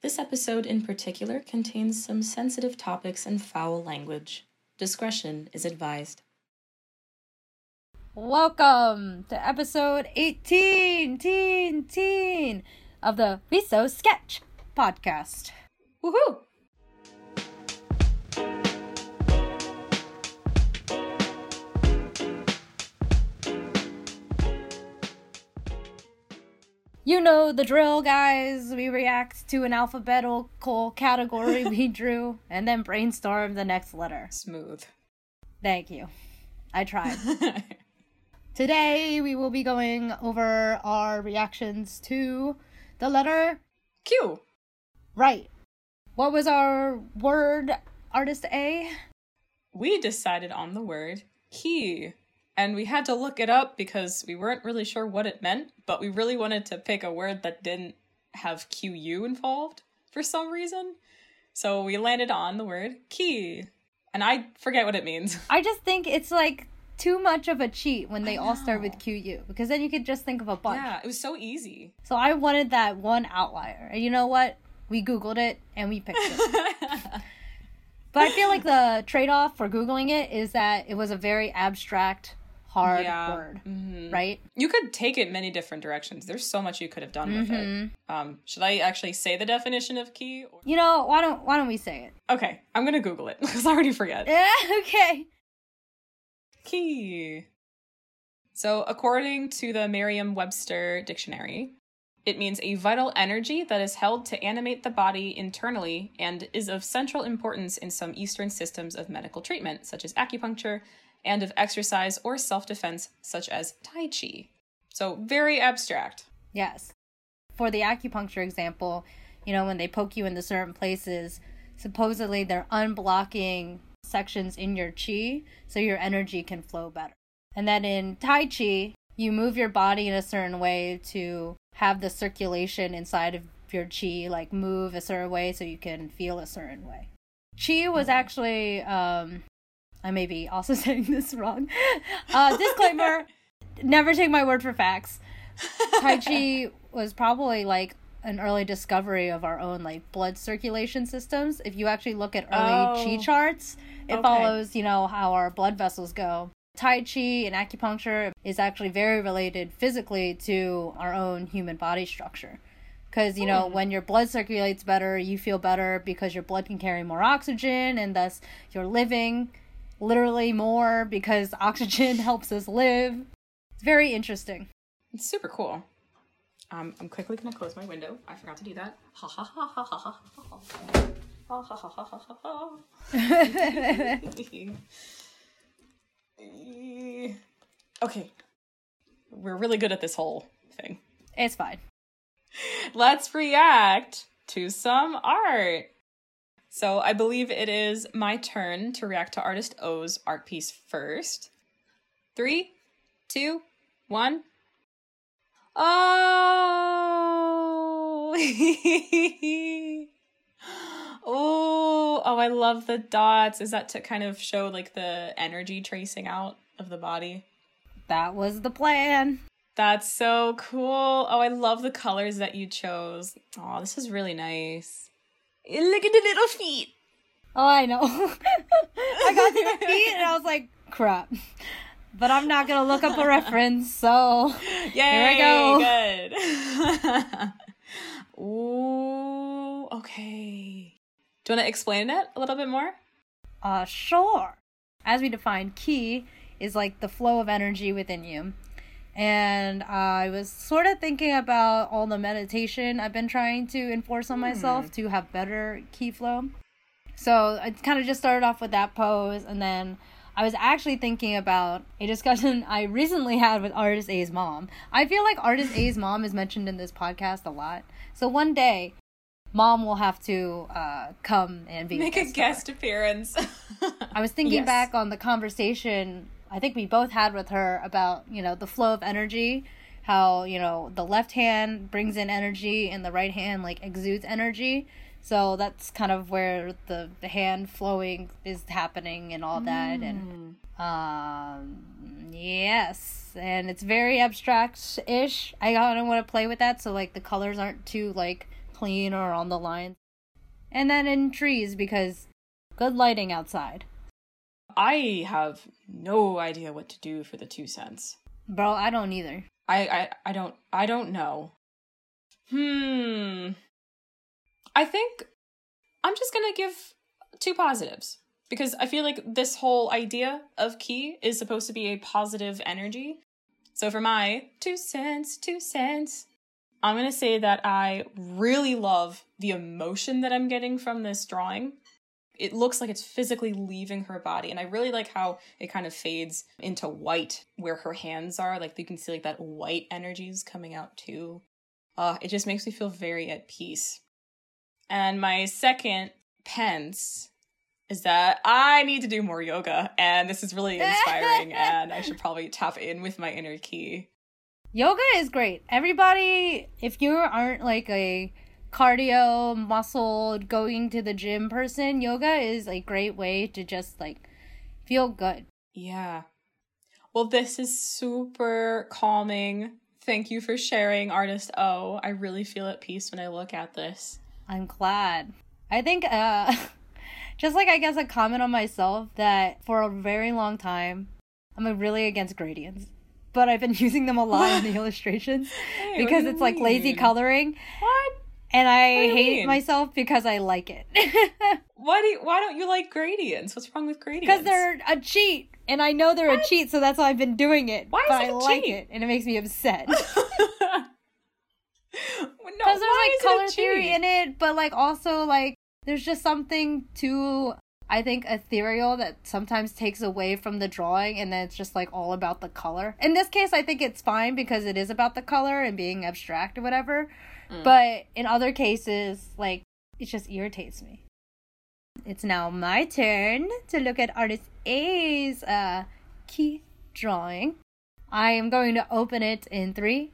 This episode in particular contains some sensitive topics and foul language. Discretion is advised. Welcome to episode 18 teen, teen, of the Viso Sketch podcast. Woohoo! You know the drill, guys. We react to an alphabetical category we drew and then brainstorm the next letter. Smooth. Thank you. I tried. Today we will be going over our reactions to the letter Q. right. What was our word, artist A? We decided on the word key. And we had to look it up because we weren't really sure what it meant, but we really wanted to pick a word that didn't have QU involved for some reason. So we landed on the word key. And I forget what it means. I just think it's like too much of a cheat when they all start with QU because then you could just think of a bunch. Yeah, it was so easy. So I wanted that one outlier. And you know what? We Googled it and we picked it. but I feel like the trade off for Googling it is that it was a very abstract, hard Yeah. word, Mhm. right? You could take it many different directions. There's so much you could have done with it. Um, should I actually say the definition of key? Or- You know, why don't why don't we say it? Okay, I'm gonna Google it because I already forget. Yeah, okay. Key. So, according to the Merriam Webster dictionary, it means a vital energy that is held to animate the body internally and is of central importance in some Eastern systems of medical treatment, such as acupuncture, and of exercise or self defense, such as Tai Chi. So, very abstract. Yes. For the acupuncture example, you know, when they poke you into certain places, supposedly they're unblocking sections in your chi so your energy can flow better. And then in Tai Chi, you move your body in a certain way to have the circulation inside of your chi like move a certain way so you can feel a certain way. Chi was actually um I may be also saying this wrong. Uh disclaimer, never take my word for facts. Tai Chi was probably like an early discovery of our own like blood circulation systems. If you actually look at early chi Oh. charts, it Okay. follows, you know, how our blood vessels go. Tai Chi and acupuncture is actually very related physically to our own human body structure. Because, you know, Hmm. when your blood circulates better, you feel better because your blood can carry more oxygen and thus you're living literally more because oxygen helps us live. It's very interesting. It's super cool. Um, I'm quickly gonna close my window. I forgot to do that. Ha ha ha ha ha ha ha. Ha ha ha ha ha ha ha. okay. We're really good at this whole thing. It's fine. Let's react to some art. So I believe it is my turn to react to artist O's art piece first. Three, two, one. Oh! oh, oh, I love the dots. Is that to kind of show like the energy tracing out of the body? That was the plan. That's so cool. Oh, I love the colors that you chose. Oh, this is really nice. Look at the little feet. Oh, I know. I got to the feet and I was like, crap. But I'm not going to look up a reference, so Yay, Here we go. Good. Ooh, okay. Do you want to explain it a little bit more? uh sure. As we define key is like the flow of energy within you. And I was sort of thinking about all the meditation I've been trying to enforce on myself to have better key flow. So I kind of just started off with that pose, and then I was actually thinking about a discussion I recently had with Artist A's mom. I feel like Artist A's mom is mentioned in this podcast a lot. So one day, mom will have to uh, come and be Make a star. guest appearance. I was thinking Yes. back on the conversation I think we both had with her about, you know, the flow of energy, how, you know, the left hand brings in energy and the right hand like exudes energy. So that's kind of where the, the hand flowing is happening and all that and um yes, and it's very abstract ish. I kind of want to play with that so like the colors aren't too like clean or on the lines. And then in trees because good lighting outside. I have no idea what to do for the two cents. Bro, I don't either. I, I, I don't I don't know. Hmm. I think I'm just gonna give two positives because I feel like this whole idea of key is supposed to be a positive energy. So for my two cents, two cents, I'm gonna say that I really love the emotion that I'm getting from this drawing. It looks like it's physically leaving her body, and I really like how it kind of fades into white where her hands are. Like you can see like that white energy is coming out too. Uh, it just makes me feel very at peace. And my second pence is that I need to do more yoga, and this is really inspiring, and I should probably tap in with my inner key. Yoga is great. Everybody, if you aren't like a cardio, muscle, going to the gym person, yoga is a great way to just like feel good. Yeah. Well, this is super calming. Thank you for sharing, Artist O. I really feel at peace when I look at this. I'm glad. I think, uh, just like I guess a comment on myself that for a very long time, I'm really against gradients but I've been using them a lot in the illustrations Hey, because it's like lazy coloring, What? And I What hate mean? myself because I like it Why do you, why don't you like gradients? What's wrong with gradients? because they're a cheat, and I know they're a cheat, so that's why I've been doing it. Why is but it I like cheat? it, and it makes me upset no, because there's like is color theory in it, but like also like there's just something too. I think ethereal that sometimes takes away from the drawing and then it's just like all about the color. In this case, I think it's fine because it is about the color and being abstract or whatever. Mm. But in other cases, like it just irritates me. It's now my turn to look at artist A's uh, key drawing. I am going to open it in three,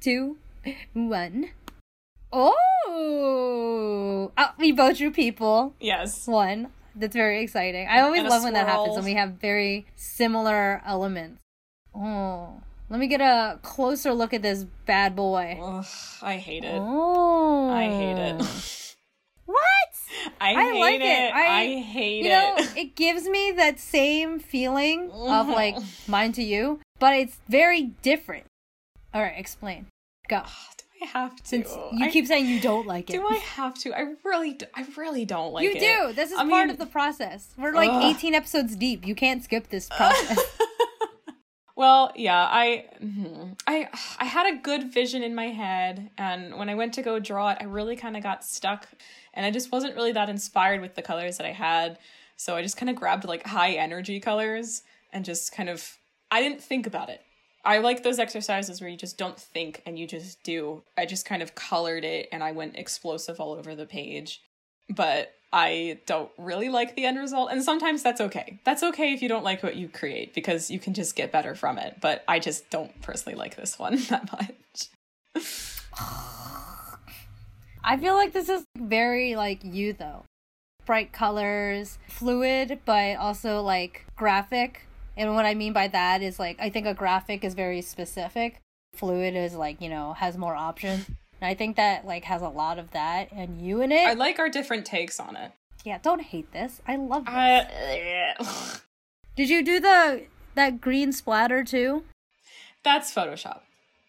two, one. Oh! oh we both drew people. Yes. One. That's very exciting. I always love when that happens when we have very similar elements. Oh. Let me get a closer look at this bad boy. Ugh, I hate it. Oh. I hate it. What? I, I hate like it. it. I, I- hate You know, it. it gives me that same feeling of like mine to you, but it's very different. All right, explain. Go. do I have to? Since you I- keep saying you don't like it. Do I have to? I really, do, I really don't like you it. You do. This is I part mean- of the process. We're like Ugh. 18 episodes deep. You can't skip this process. Well, yeah, I. I, I had a good vision in my head, and when I went to go draw it, I really kind of got stuck, and I just wasn't really that inspired with the colors that I had. So I just kind of grabbed like high energy colors and just kind of, I didn't think about it. I like those exercises where you just don't think and you just do. I just kind of colored it and I went explosive all over the page. But I don't really like the end result. And sometimes that's okay. That's okay if you don't like what you create because you can just get better from it. But I just don't personally like this one that much. I feel like this is very like you though. Bright colors, fluid, but also like graphic. And what I mean by that is like I think a graphic is very specific. Fluid is like, you know, has more options. And I think that like has a lot of that and you in it. I like our different takes on it. yeah, don't hate this. I love this. I, Did you do the that green splatter too? that's Photoshop.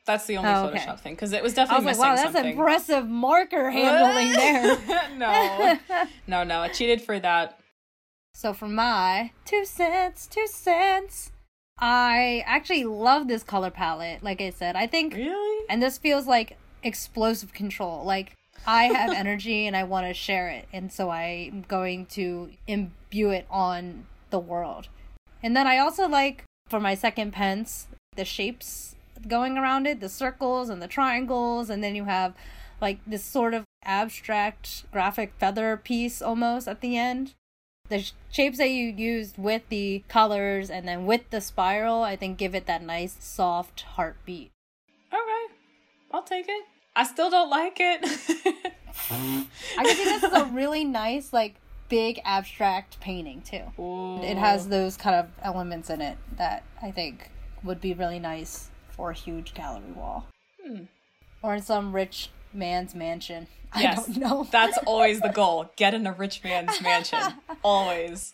That's the only Oh, okay. Photoshop thing because it was I was definitely like, missing wow, that's something. impressive marker handling there. no, no, no. I cheated for that. So for my two cents, two cents, I actually love this color palette. Like I said, I think, Really? and this feels like explosive control. Like I have energy and I want to share it, and so I'm going to imbue it on the world. And then I also like for my second pence the shapes going around it, the circles and the triangles, and then you have like this sort of abstract graphic feather piece almost at the end. The shapes that you used with the colors and then with the spiral, I think give it that nice soft heartbeat. Okay, I'll take it. I still don't like it. I can see this is a really nice, like, big abstract painting too. It has those kind of elements in it that I think would be really nice for a huge gallery wall. Hmm. Or in some rich man's mansion. Yes. I don't know. That's always the goal. Get in a rich man's mansion. Always.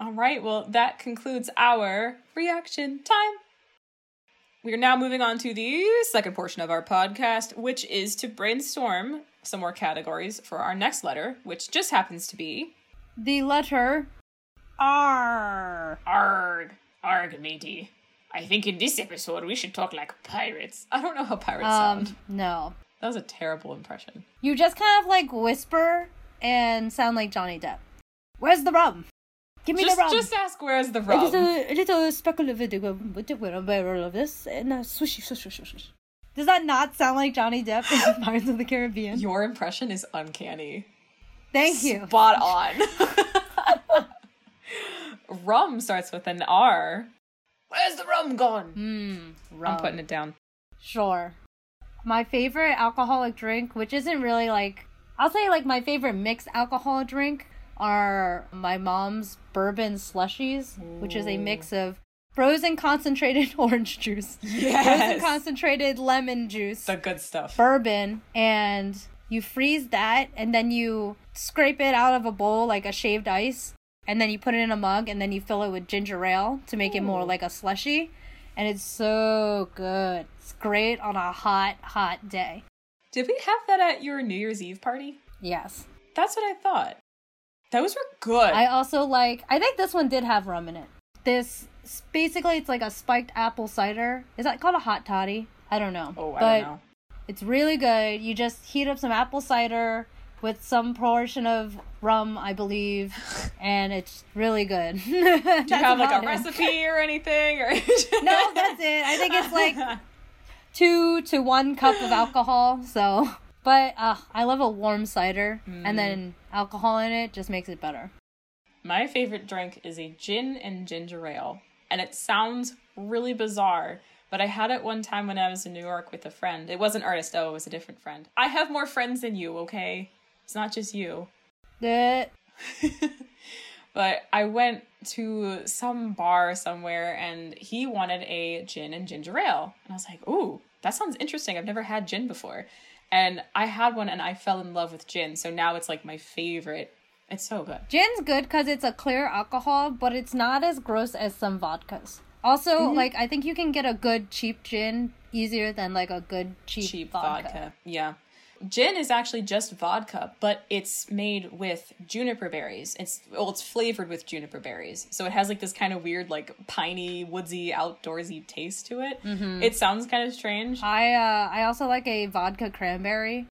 All right, well, that concludes our reaction time. We are now moving on to the second portion of our podcast, which is to brainstorm some more categories for our next letter, which just happens to be the letter R. Arg. Arg, matey. I think in this episode we should talk like pirates. I don't know how pirates Um, sound. no. That was a terrible impression. You just kind of like whisper and sound like Johnny Depp. Where's the rum? Give me Just, the rum. just ask where's the rum. little, a little speckle of it with a barrel of this and a swishy, swish, swish, swish. Does that not sound like Johnny Depp in Pirates of the Caribbean? Your impression is uncanny. Thank you. Spot on. rum starts with an R. Where's the rum gone? Hmm. Rum. I'm putting it down. Sure. My favorite alcoholic drink, which isn't really like, I'll say like my favorite mixed alcohol drink, are my mom's bourbon slushies, which is a mix of frozen concentrated orange juice, frozen concentrated lemon juice, the good stuff. bourbon, and you freeze that, and then you scrape it out of a bowl like a shaved ice, and then you put it in a mug, and then you fill it with ginger ale to make it more like a slushy, and it's so good. It's great on a hot, hot day. Did we have that at your New Year's Eve party? Yes. That's what I thought. Those were good. I also like. I think this one did have rum in it. This basically it's like a spiked apple cider. Is that called a hot toddy? I don't know. oh, I but don't know. It's really good. You just heat up some apple cider with some portion of rum, I believe, and it's really good. Do you have like a recipe or anything? Or No, that's it. I think it's like two to one cup of alcohol. So, but uh, I love a warm cider, and then alcohol in it just makes it better. My favorite drink is a gin and ginger ale. And it sounds really bizarre, but I had it one time when I was in New York with a friend. It wasn't Ernest, oh, it was a different friend. I have more friends than you, okay? It's not just you. The but I went to some bar somewhere and he wanted a gin and ginger ale. And I was like, ooh, that sounds interesting. I've never had gin before. And I had one and I fell in love with gin. So now it's like my favorite. It's so good. Gin's good because it's a clear alcohol, but it's not as gross as some vodkas. Also, mm-hmm. like I think you can get a good cheap gin easier than like a good cheap, cheap vodka. vodka. Yeah. Gin is actually just vodka, but it's made with juniper berries. It's well, it's flavored with juniper berries, so it has like this kind of weird, like piney, woodsy, outdoorsy taste to it. Mm-hmm. It sounds kind of strange. I uh I also like a vodka cranberry.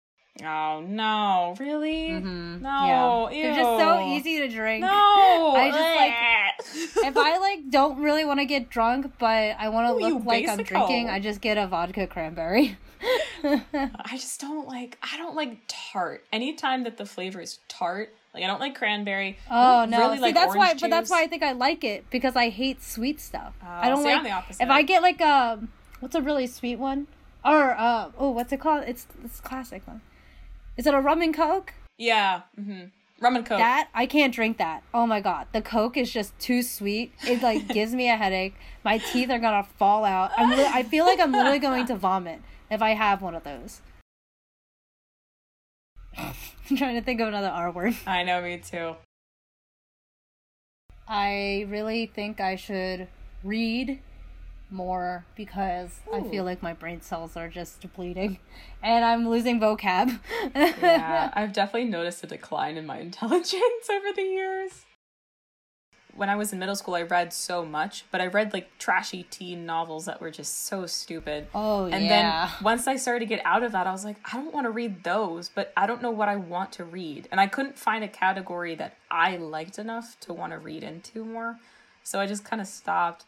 Oh no, really? Mm-hmm. No, yeah. They're just so easy to drink. No, I just like if I like don't really want to get drunk, but I want to look like I'm drinking. I just get a vodka cranberry. I just don't like. I don't like tart. Anytime that the flavor is tart, like I don't like cranberry. Oh no! really see, like that's why, orange but that's why I think I like it because I hate sweet stuff. I don't see, like I'm the opposite. if I get like a what's a really sweet one or uh oh what's it called? It's it's classic one. Is it a rum and coke? Yeah. Mm-hmm. Rum and coke. That I can't drink that. Oh my god, the coke is just too sweet. It like gives me a headache. My teeth are gonna fall out. I'm li- I feel like I'm literally going to vomit if I have one of those. I'm trying to think of another R word. I know, me too. I really think I should read more because I feel like my brain cells are just depleting and I'm losing vocab. Yeah, I've definitely noticed a decline in my intelligence over the years. When I was in middle school, I read so much, but I read like trashy teen novels that were just so stupid. oh yeah. And yeah. then once I started to get out of that, I was like, I don't want to read those, but I don't know what I want to read. And I couldn't find a category that I liked enough to want to read into more. So I just kind of stopped.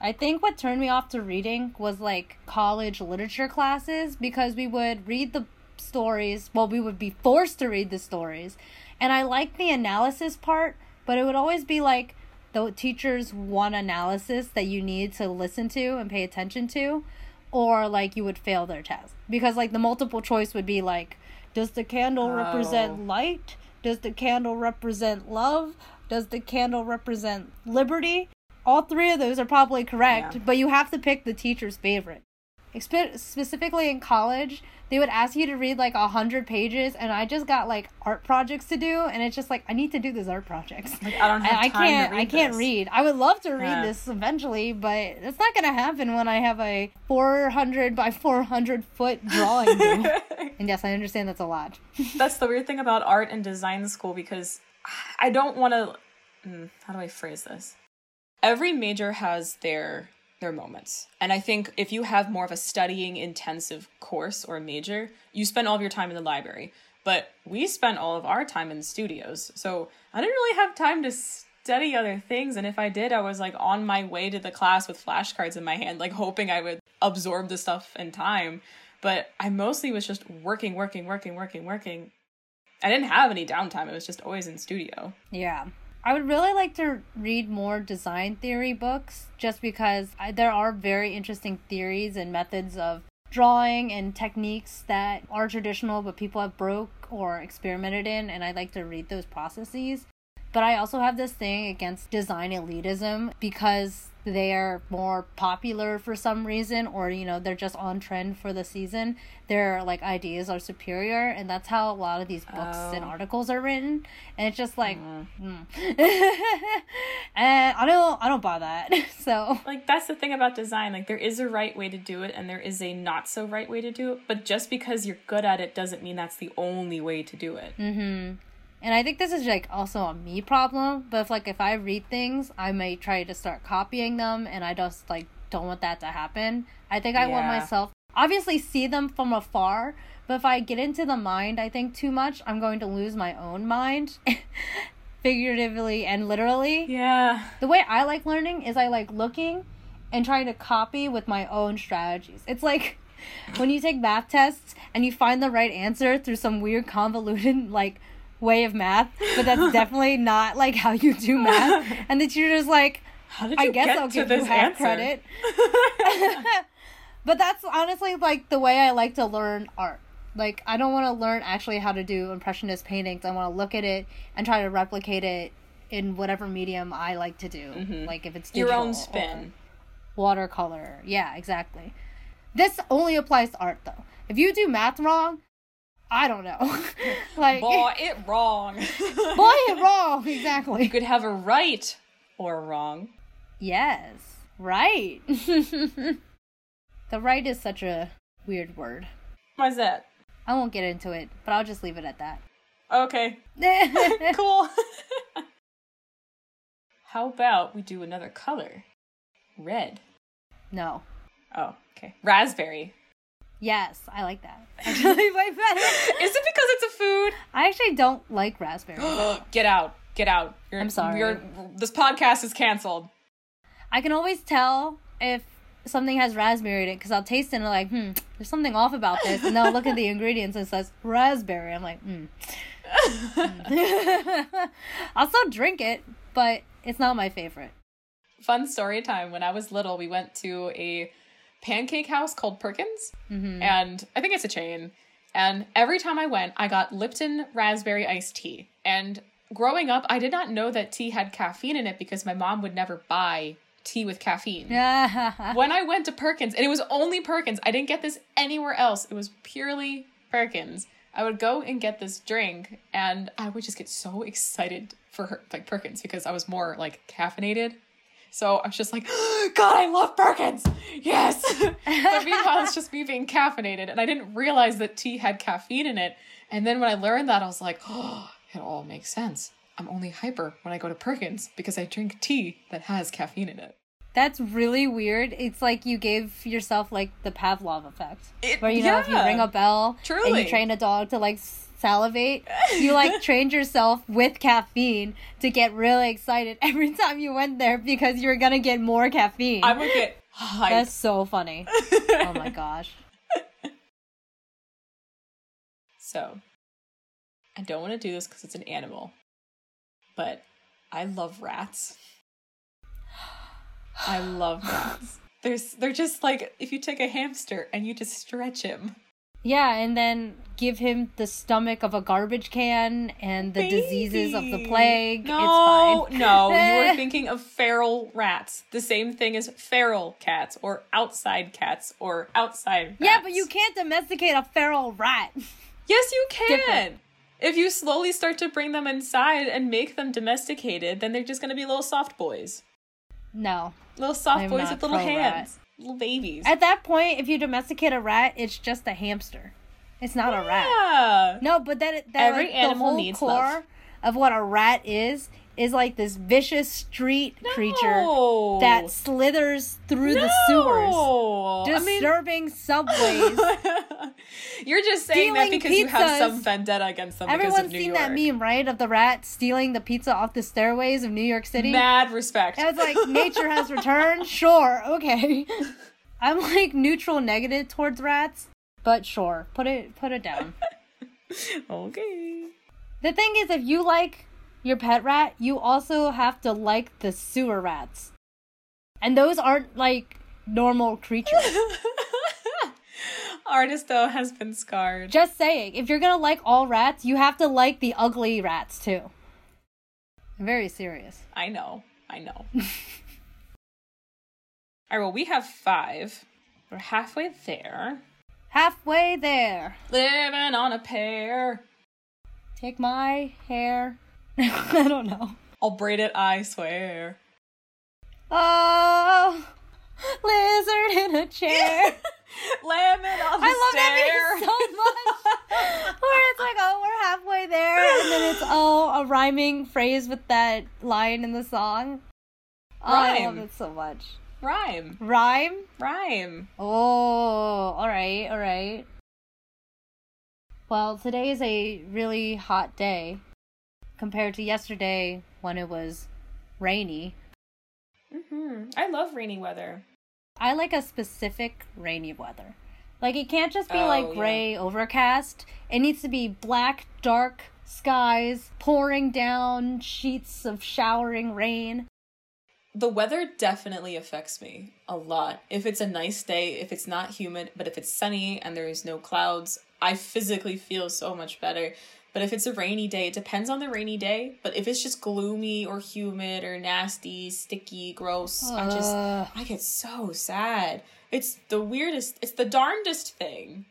I think what turned me off to reading was like college literature classes because we would read the stories. Well, we would be forced to read the stories. And I liked the analysis part, but it would always be like the teacher's one analysis that you need to listen to and pay attention to, or like you would fail their test. Because like the multiple choice would be like, does the candle Oh. represent light? Does the candle represent love? Does the candle represent liberty? All three of those are probably correct, Yeah. but you have to pick the teacher's favorite. Expe- specifically in college, they would ask you to read like a hundred pages, and I just got like art projects to do, and it's just like I need to do these art projects. Like, I don't have I time can't. to read I can't read. I would love to read Yeah. this eventually, but it's not gonna happen when I have a four hundred by four hundred foot drawing. and yes, I understand that's a lot. That's the weird thing about art and design school because I don't want to. Mm, how do I phrase this? Every major has their their moments, and I think if you have more of a studying intensive course or major, you spend all of your time in the library. But we spent all of our time in the studios, so I didn't really have time to study other things. And if I did, I was like on my way to the class with flashcards in my hand, like hoping I would absorb the stuff in time. But I mostly was just working, working, working, working, working. I didn't have any downtime. It was just always in studio. Yeah. I would really like to read more design theory books just because I, there are very interesting theories and methods of drawing and techniques that are traditional but people have broke or experimented in and I'd like to read those processes. But I also have this thing against design elitism because they're more popular for some reason or you know they're just on trend for the season their like ideas are superior and that's how a lot of these books and Oh. articles are written and it's just like mm. and i don't i don't buy that so Like, that's the thing about design. Like, there is a right way to do it and there is a not so right way to do it. But just because you're good at it doesn't mean that's the only way to do it. And i think this is like also a me problem but if like if i read things i may try to start copying them and i just like don't want that to happen i think i want myself obviously see them from afar but if i get into the mind i think too much i'm going to lose my own mind figuratively and literally Yeah. the way I like learning is I like looking and trying to copy with my own strategies. It's like when you take math tests and you find the right answer through some weird convoluted like way of math, but that's definitely not like how you do math. And the you're like, How did I guess get I'll to give you this half answer? credit. but that's honestly like the way I like to learn art. Like I don't want to learn actually how to do impressionist paintings. I want to look at it and try to replicate it in whatever medium I like to do. Mm-hmm. Like if it's Your own spin. watercolor. Yeah, exactly. This only applies to art though. If you do math wrong, I don't know. like Boy, it wrong. boy, you're wrong. Exactly. you could have a right or wrong. Yes. Right. the right is such a weird word. Why's that? I won't get into it, but I'll just leave it at that. Okay, cool. How about we do another color? Red. no. Oh, okay. Raspberry. Yes, I like that. Actually, way better. Is it because it's a food? I actually don't like raspberry. Get out. Get out. You're, I'm sorry. You're, this podcast is canceled. I can always tell if something has raspberry in it because I'll taste it and I'm like, hmm, there's something off about this. And then I'll look at the ingredients and it says raspberry. I'm like, hmm. Mm. I'll still drink it, but it's not my favorite. Fun story time. When I was little, we went to a pancake house called Perkins. Mm-hmm. And I think it's a chain. And every time I went, I got Lipton raspberry iced tea. And growing up, I did not know that tea had caffeine in it because my mom would never buy tea with caffeine. when I went to Perkins, and it was only Perkins, I didn't get this anywhere else. It was purely Perkins. I would go and get this drink, and I would just get so excited for her, like Perkins, because I was more like caffeinated. So I was just like, God, I love Perkins. Yes. but meanwhile, it's just me being caffeinated, and I didn't realize that tea had caffeine in it. And then when I learned that, I was like, oh, it all makes sense. I'm only hyper when I go to Perkins because I drink tea that has caffeine in it. That's really weird. It's like you gave yourself like the Pavlov effect. It- where you know if you ring a bell and you train a dog to like salivate, you like trained yourself with caffeine to get really excited every time you went there because you're gonna get more caffeine. I would get hyped. That's so funny. oh my gosh. So, I don't want to do this because it's an animal, but I love rats. I love rats. There's, they're just like if you take a hamster and you just stretch him. Yeah, and then give him the stomach of a garbage can and the diseases of the plague. No, it's fine. no, you were thinking of feral rats. The same thing as feral cats or outside cats or outside rats. Yeah, but you can't domesticate a feral rat. Yes, you can. Different. If you slowly start to bring them inside and make them domesticated, then they're just going to be little soft boys. No. Little soft I'm boys with little hands. Little babies. At that point, if you domesticate a rat, it's just a hamster. It's not a rat. Yeah. No, but that that Every like, animal needs core love. of what a rat is is like this vicious street creature that slithers through the sewers, No. I mean, disturbing subways. You're just saying that because you have some vendetta against them because Everyone's seen York. that meme, right? Of the rat stealing the pizza off the stairways of New York City. Mad respect. And it's like nature has returned. Sure, okay. I'm like neutral negative towards rats, but sure, put it put it down. okay. The thing is, if you like your pet rat, you also have to like the sewer rats. And those aren't like normal creatures. Artist though has been scarred. Just saying, if you're gonna like all rats, you have to like the ugly rats too. Very serious. I know. I know. All right. Well, we have five. We're halfway there. Halfway there. Living on a pear. Take my hair. I don't know. I'll braid it. I swear. Oh, lizard in a chair. Lemon on the chair. I love stair. that so much. Where it's like, oh, we're halfway there, and then it's oh, a rhyming phrase with that line in the song. Oh, I love it so much. Rhyme. Rhyme. Rhyme. Oh, all right, all right. Well, today is a really hot day compared to yesterday when it was rainy. hmm I love rainy weather. I like a specific rainy weather. Like it can't just be Oh, like yeah. gray overcast. It needs to be black, dark skies, pouring down sheets of showering rain. The weather definitely affects me a lot. If it's a nice day, if it's not humid, but if it's sunny and there's no clouds, I physically feel so much better. But if it's a rainy day, it depends on the rainy day. But if it's just gloomy or humid or nasty, sticky, gross, I just I get so sad. It's the weirdest. It's the darndest thing.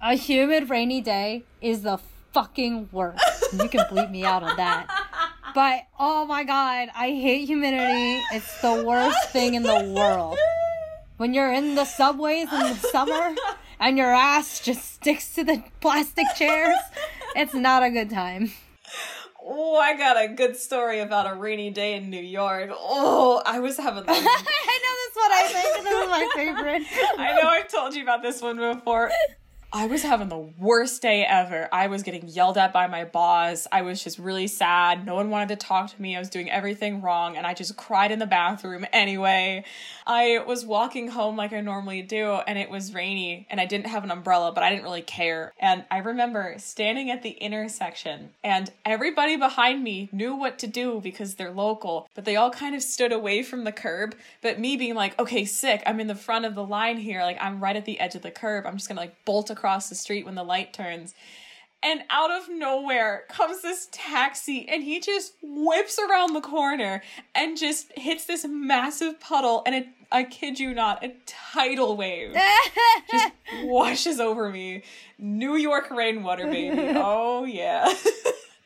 A humid rainy day is the fucking worst. you can bleep me out on that. But oh my god, I hate humidity. It's the worst thing in the world. When you're in the subways in the summer and your ass just sticks to the plastic chairs, it's not a good time. Oh, I got a good story about a rainy day in New York. Oh, I was having the I know that's what I think. This is my favorite. I know I've told you about this one before. I was having the worst day ever. I was getting yelled at by my boss. I was just really sad. No one wanted to talk to me. I was doing everything wrong and I just cried in the bathroom anyway. I was walking home like I normally do and it was rainy and I didn't have an umbrella, but I didn't really care. And I remember standing at the intersection and everybody behind me knew what to do because they're local, but they all kind of stood away from the curb. But me being like, okay, sick, I'm in the front of the line here. Like, I'm right at the edge of the curb. I'm just gonna like bolt across the street when the light turns. And out of nowhere comes this taxi, and he just whips around the corner and just hits this massive puddle. And it, I kid you not, a tidal wave just washes over me. New York rainwater, baby. Oh, yeah.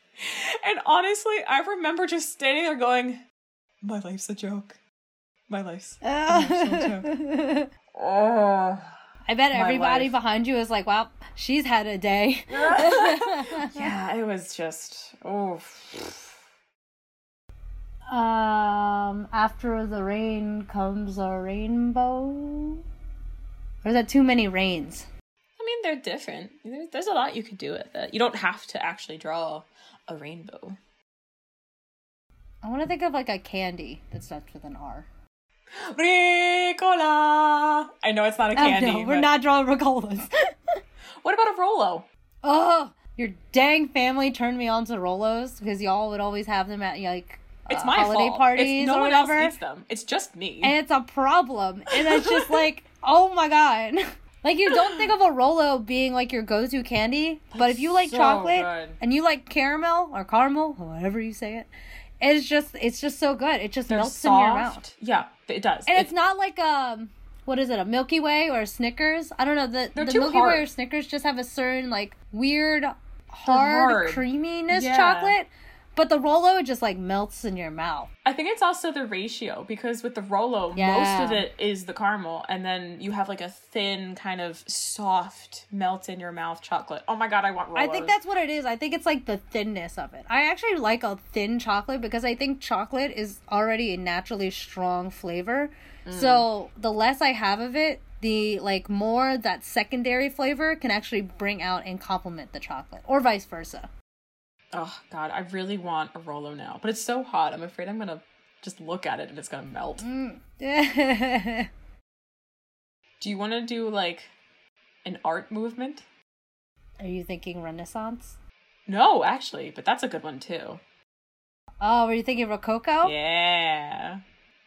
and honestly, I remember just standing there going, My life's a joke. My life's. I Oh. Bet My everybody life. behind you is like, well, she's had a day. yeah, it was just. Oh. Um, after the rain comes a rainbow. Or is that too many rains? I mean, they're different. There's, there's a lot you could do with it. You don't have to actually draw a rainbow. I want to think of like a candy that starts with an R. Ricola! I know it's not a Oh, candy. no, we're but- not drawing Ricolas. What about a Rolo? oh, your dang family turned me on to Rolos because y'all would always have them at like It's uh, my holiday fault. parties It's, no or one whatever. else eats them. It's just me. and it's a problem. And it's just like, oh my god. Like you don't think of a Rolo being like your go-to candy, but if you like so chocolate good. and you like caramel or caramel, however you say it, it's just it's just so good. It just They're melts soft. in your mouth. Yeah, it does. And It- it's not like um what is it, a Milky Way or a Snickers? I don't know. The the Milky Way or Snickers just have a certain like weird hard, hard. creaminess Yeah. chocolate. But the Rolo just like melts in your mouth. I think it's also the ratio because with the Rolo, most of it is the caramel, and then you have like a thin, kind of soft, melt in your mouth chocolate. Oh my god, I want Rolos. I think that's what it is. I think it's like the thinness of it. I actually like a thin chocolate because I think chocolate is already a naturally strong flavor. Mm. So the less I have of it, the like more that secondary flavor can actually bring out and complement the chocolate, or vice versa. Oh god, I really want a Rolo now, but it's so hot. I'm afraid I'm gonna just look at it and it's gonna melt. Mm. Do you want to do like an art movement? Are you thinking Renaissance? No, actually, but that's a good one too. Oh, were you thinking Rococo? Yeah.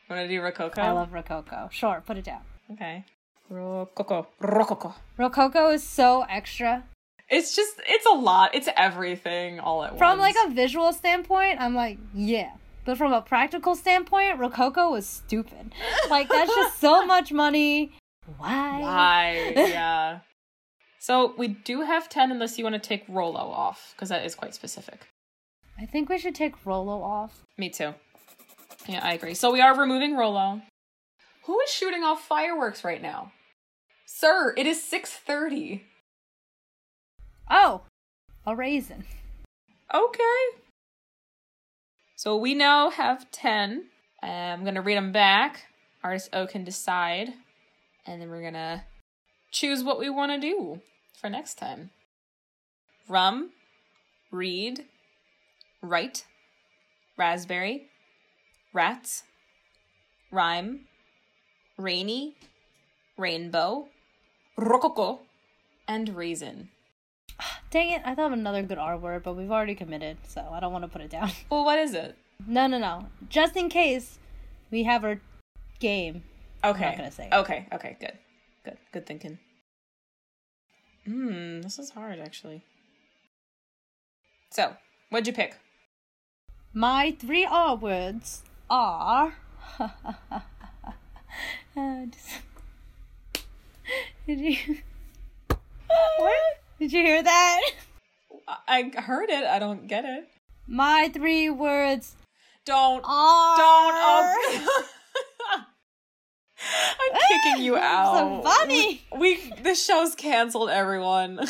Want to do Rococo? I love Rococo. Sure, put it down. Okay. Rococo. Rococo. Rococo is so extra. It's just, it's a lot. It's everything all at From once. From like a visual standpoint, I'm like, yeah. But from a practical standpoint, Rococo was stupid. Like that's just so much money. Why? Why? yeah. So we do have 10 unless you want to take Rolo off, because that is quite specific. I think we should take Rolo off. Me too. Yeah, I agree. So we are removing Rolo. Who is shooting off fireworks right now? Sir, it is 6.30. Oh, a raisin. Okay. So we now have 10. Uh, I'm going to read them back. Artist O can decide. And then we're going to choose what we want to do for next time. Rum, read, write, raspberry, rats, rhyme, rainy, rainbow, rococo, and raisin. Dang it, I thought of another good R word, but we've already committed, so I don't want to put it down. Well, what is it? No, no, no. Just in case we have our game. Okay. not gonna say it. Okay, okay, good. Good. Good thinking. Hmm, this is hard actually. So, what'd you pick? My three R words are. Uh, just- Did you? What? Did you hear that? I heard it. I don't get it. My three words Don't. are. Don't. Oh. I'm kicking you out. So funny. We, we this show's canceled. Everyone.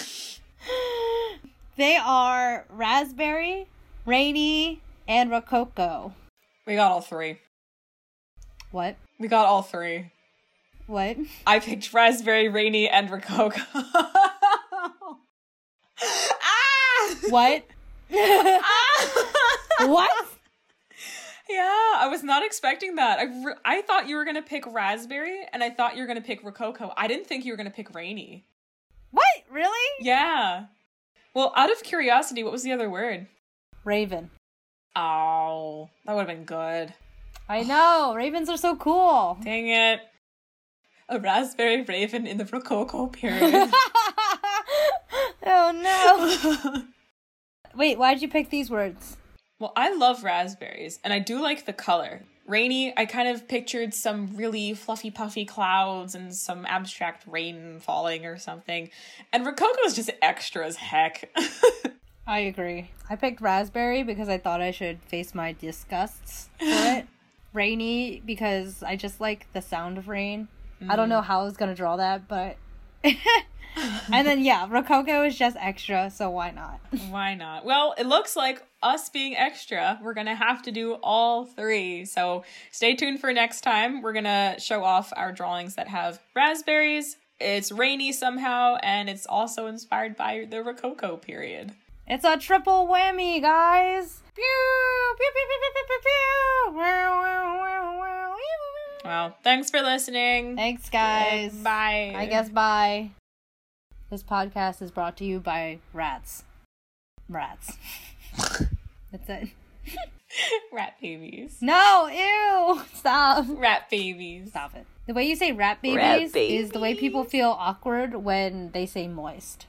They are raspberry, rainy, and rococo. we got all three. What? We got all three. What? I picked raspberry, rainy, and rococo. What? What? Yeah, I was not expecting that. I, re- I thought you were gonna pick raspberry, and I thought you were gonna pick rococo. I didn't think you were gonna pick rainy. What? Really? Yeah. Well, out of curiosity, what was the other word? Raven. Oh, that would have been good. I know. Ravens are so cool. Dang it. A raspberry raven in the rococo period. oh no. Wait, why'd you pick these words? well, I love raspberries, and I do like the color. Rainy, I kind of pictured some really fluffy, puffy clouds and some abstract rain falling or something. And rococo is just extra as heck. I agree. I picked raspberry because I thought I should face my disgusts for it. Rainy because I just like the sound of rain. I don't mm. know how I was gonna draw that, but. and then yeah, rococo is just extra, so why not? Why not? Well, it looks like us being extra, we're gonna have to do all three. So stay tuned for next time. We're gonna show off our drawings that have raspberries. It's rainy somehow, and it's also inspired by the Rococo period. It's a triple whammy, guys. Pew pew pew pew pew pew pew. Wow. Well, thanks for listening. Thanks, guys. Bye. I guess bye. This podcast is brought to you by rats. Rats. That's it. Rat babies. No, ew. Stop. Rat babies. Stop it. The way you say rat babies Rat is the way people feel awkward when they say moist.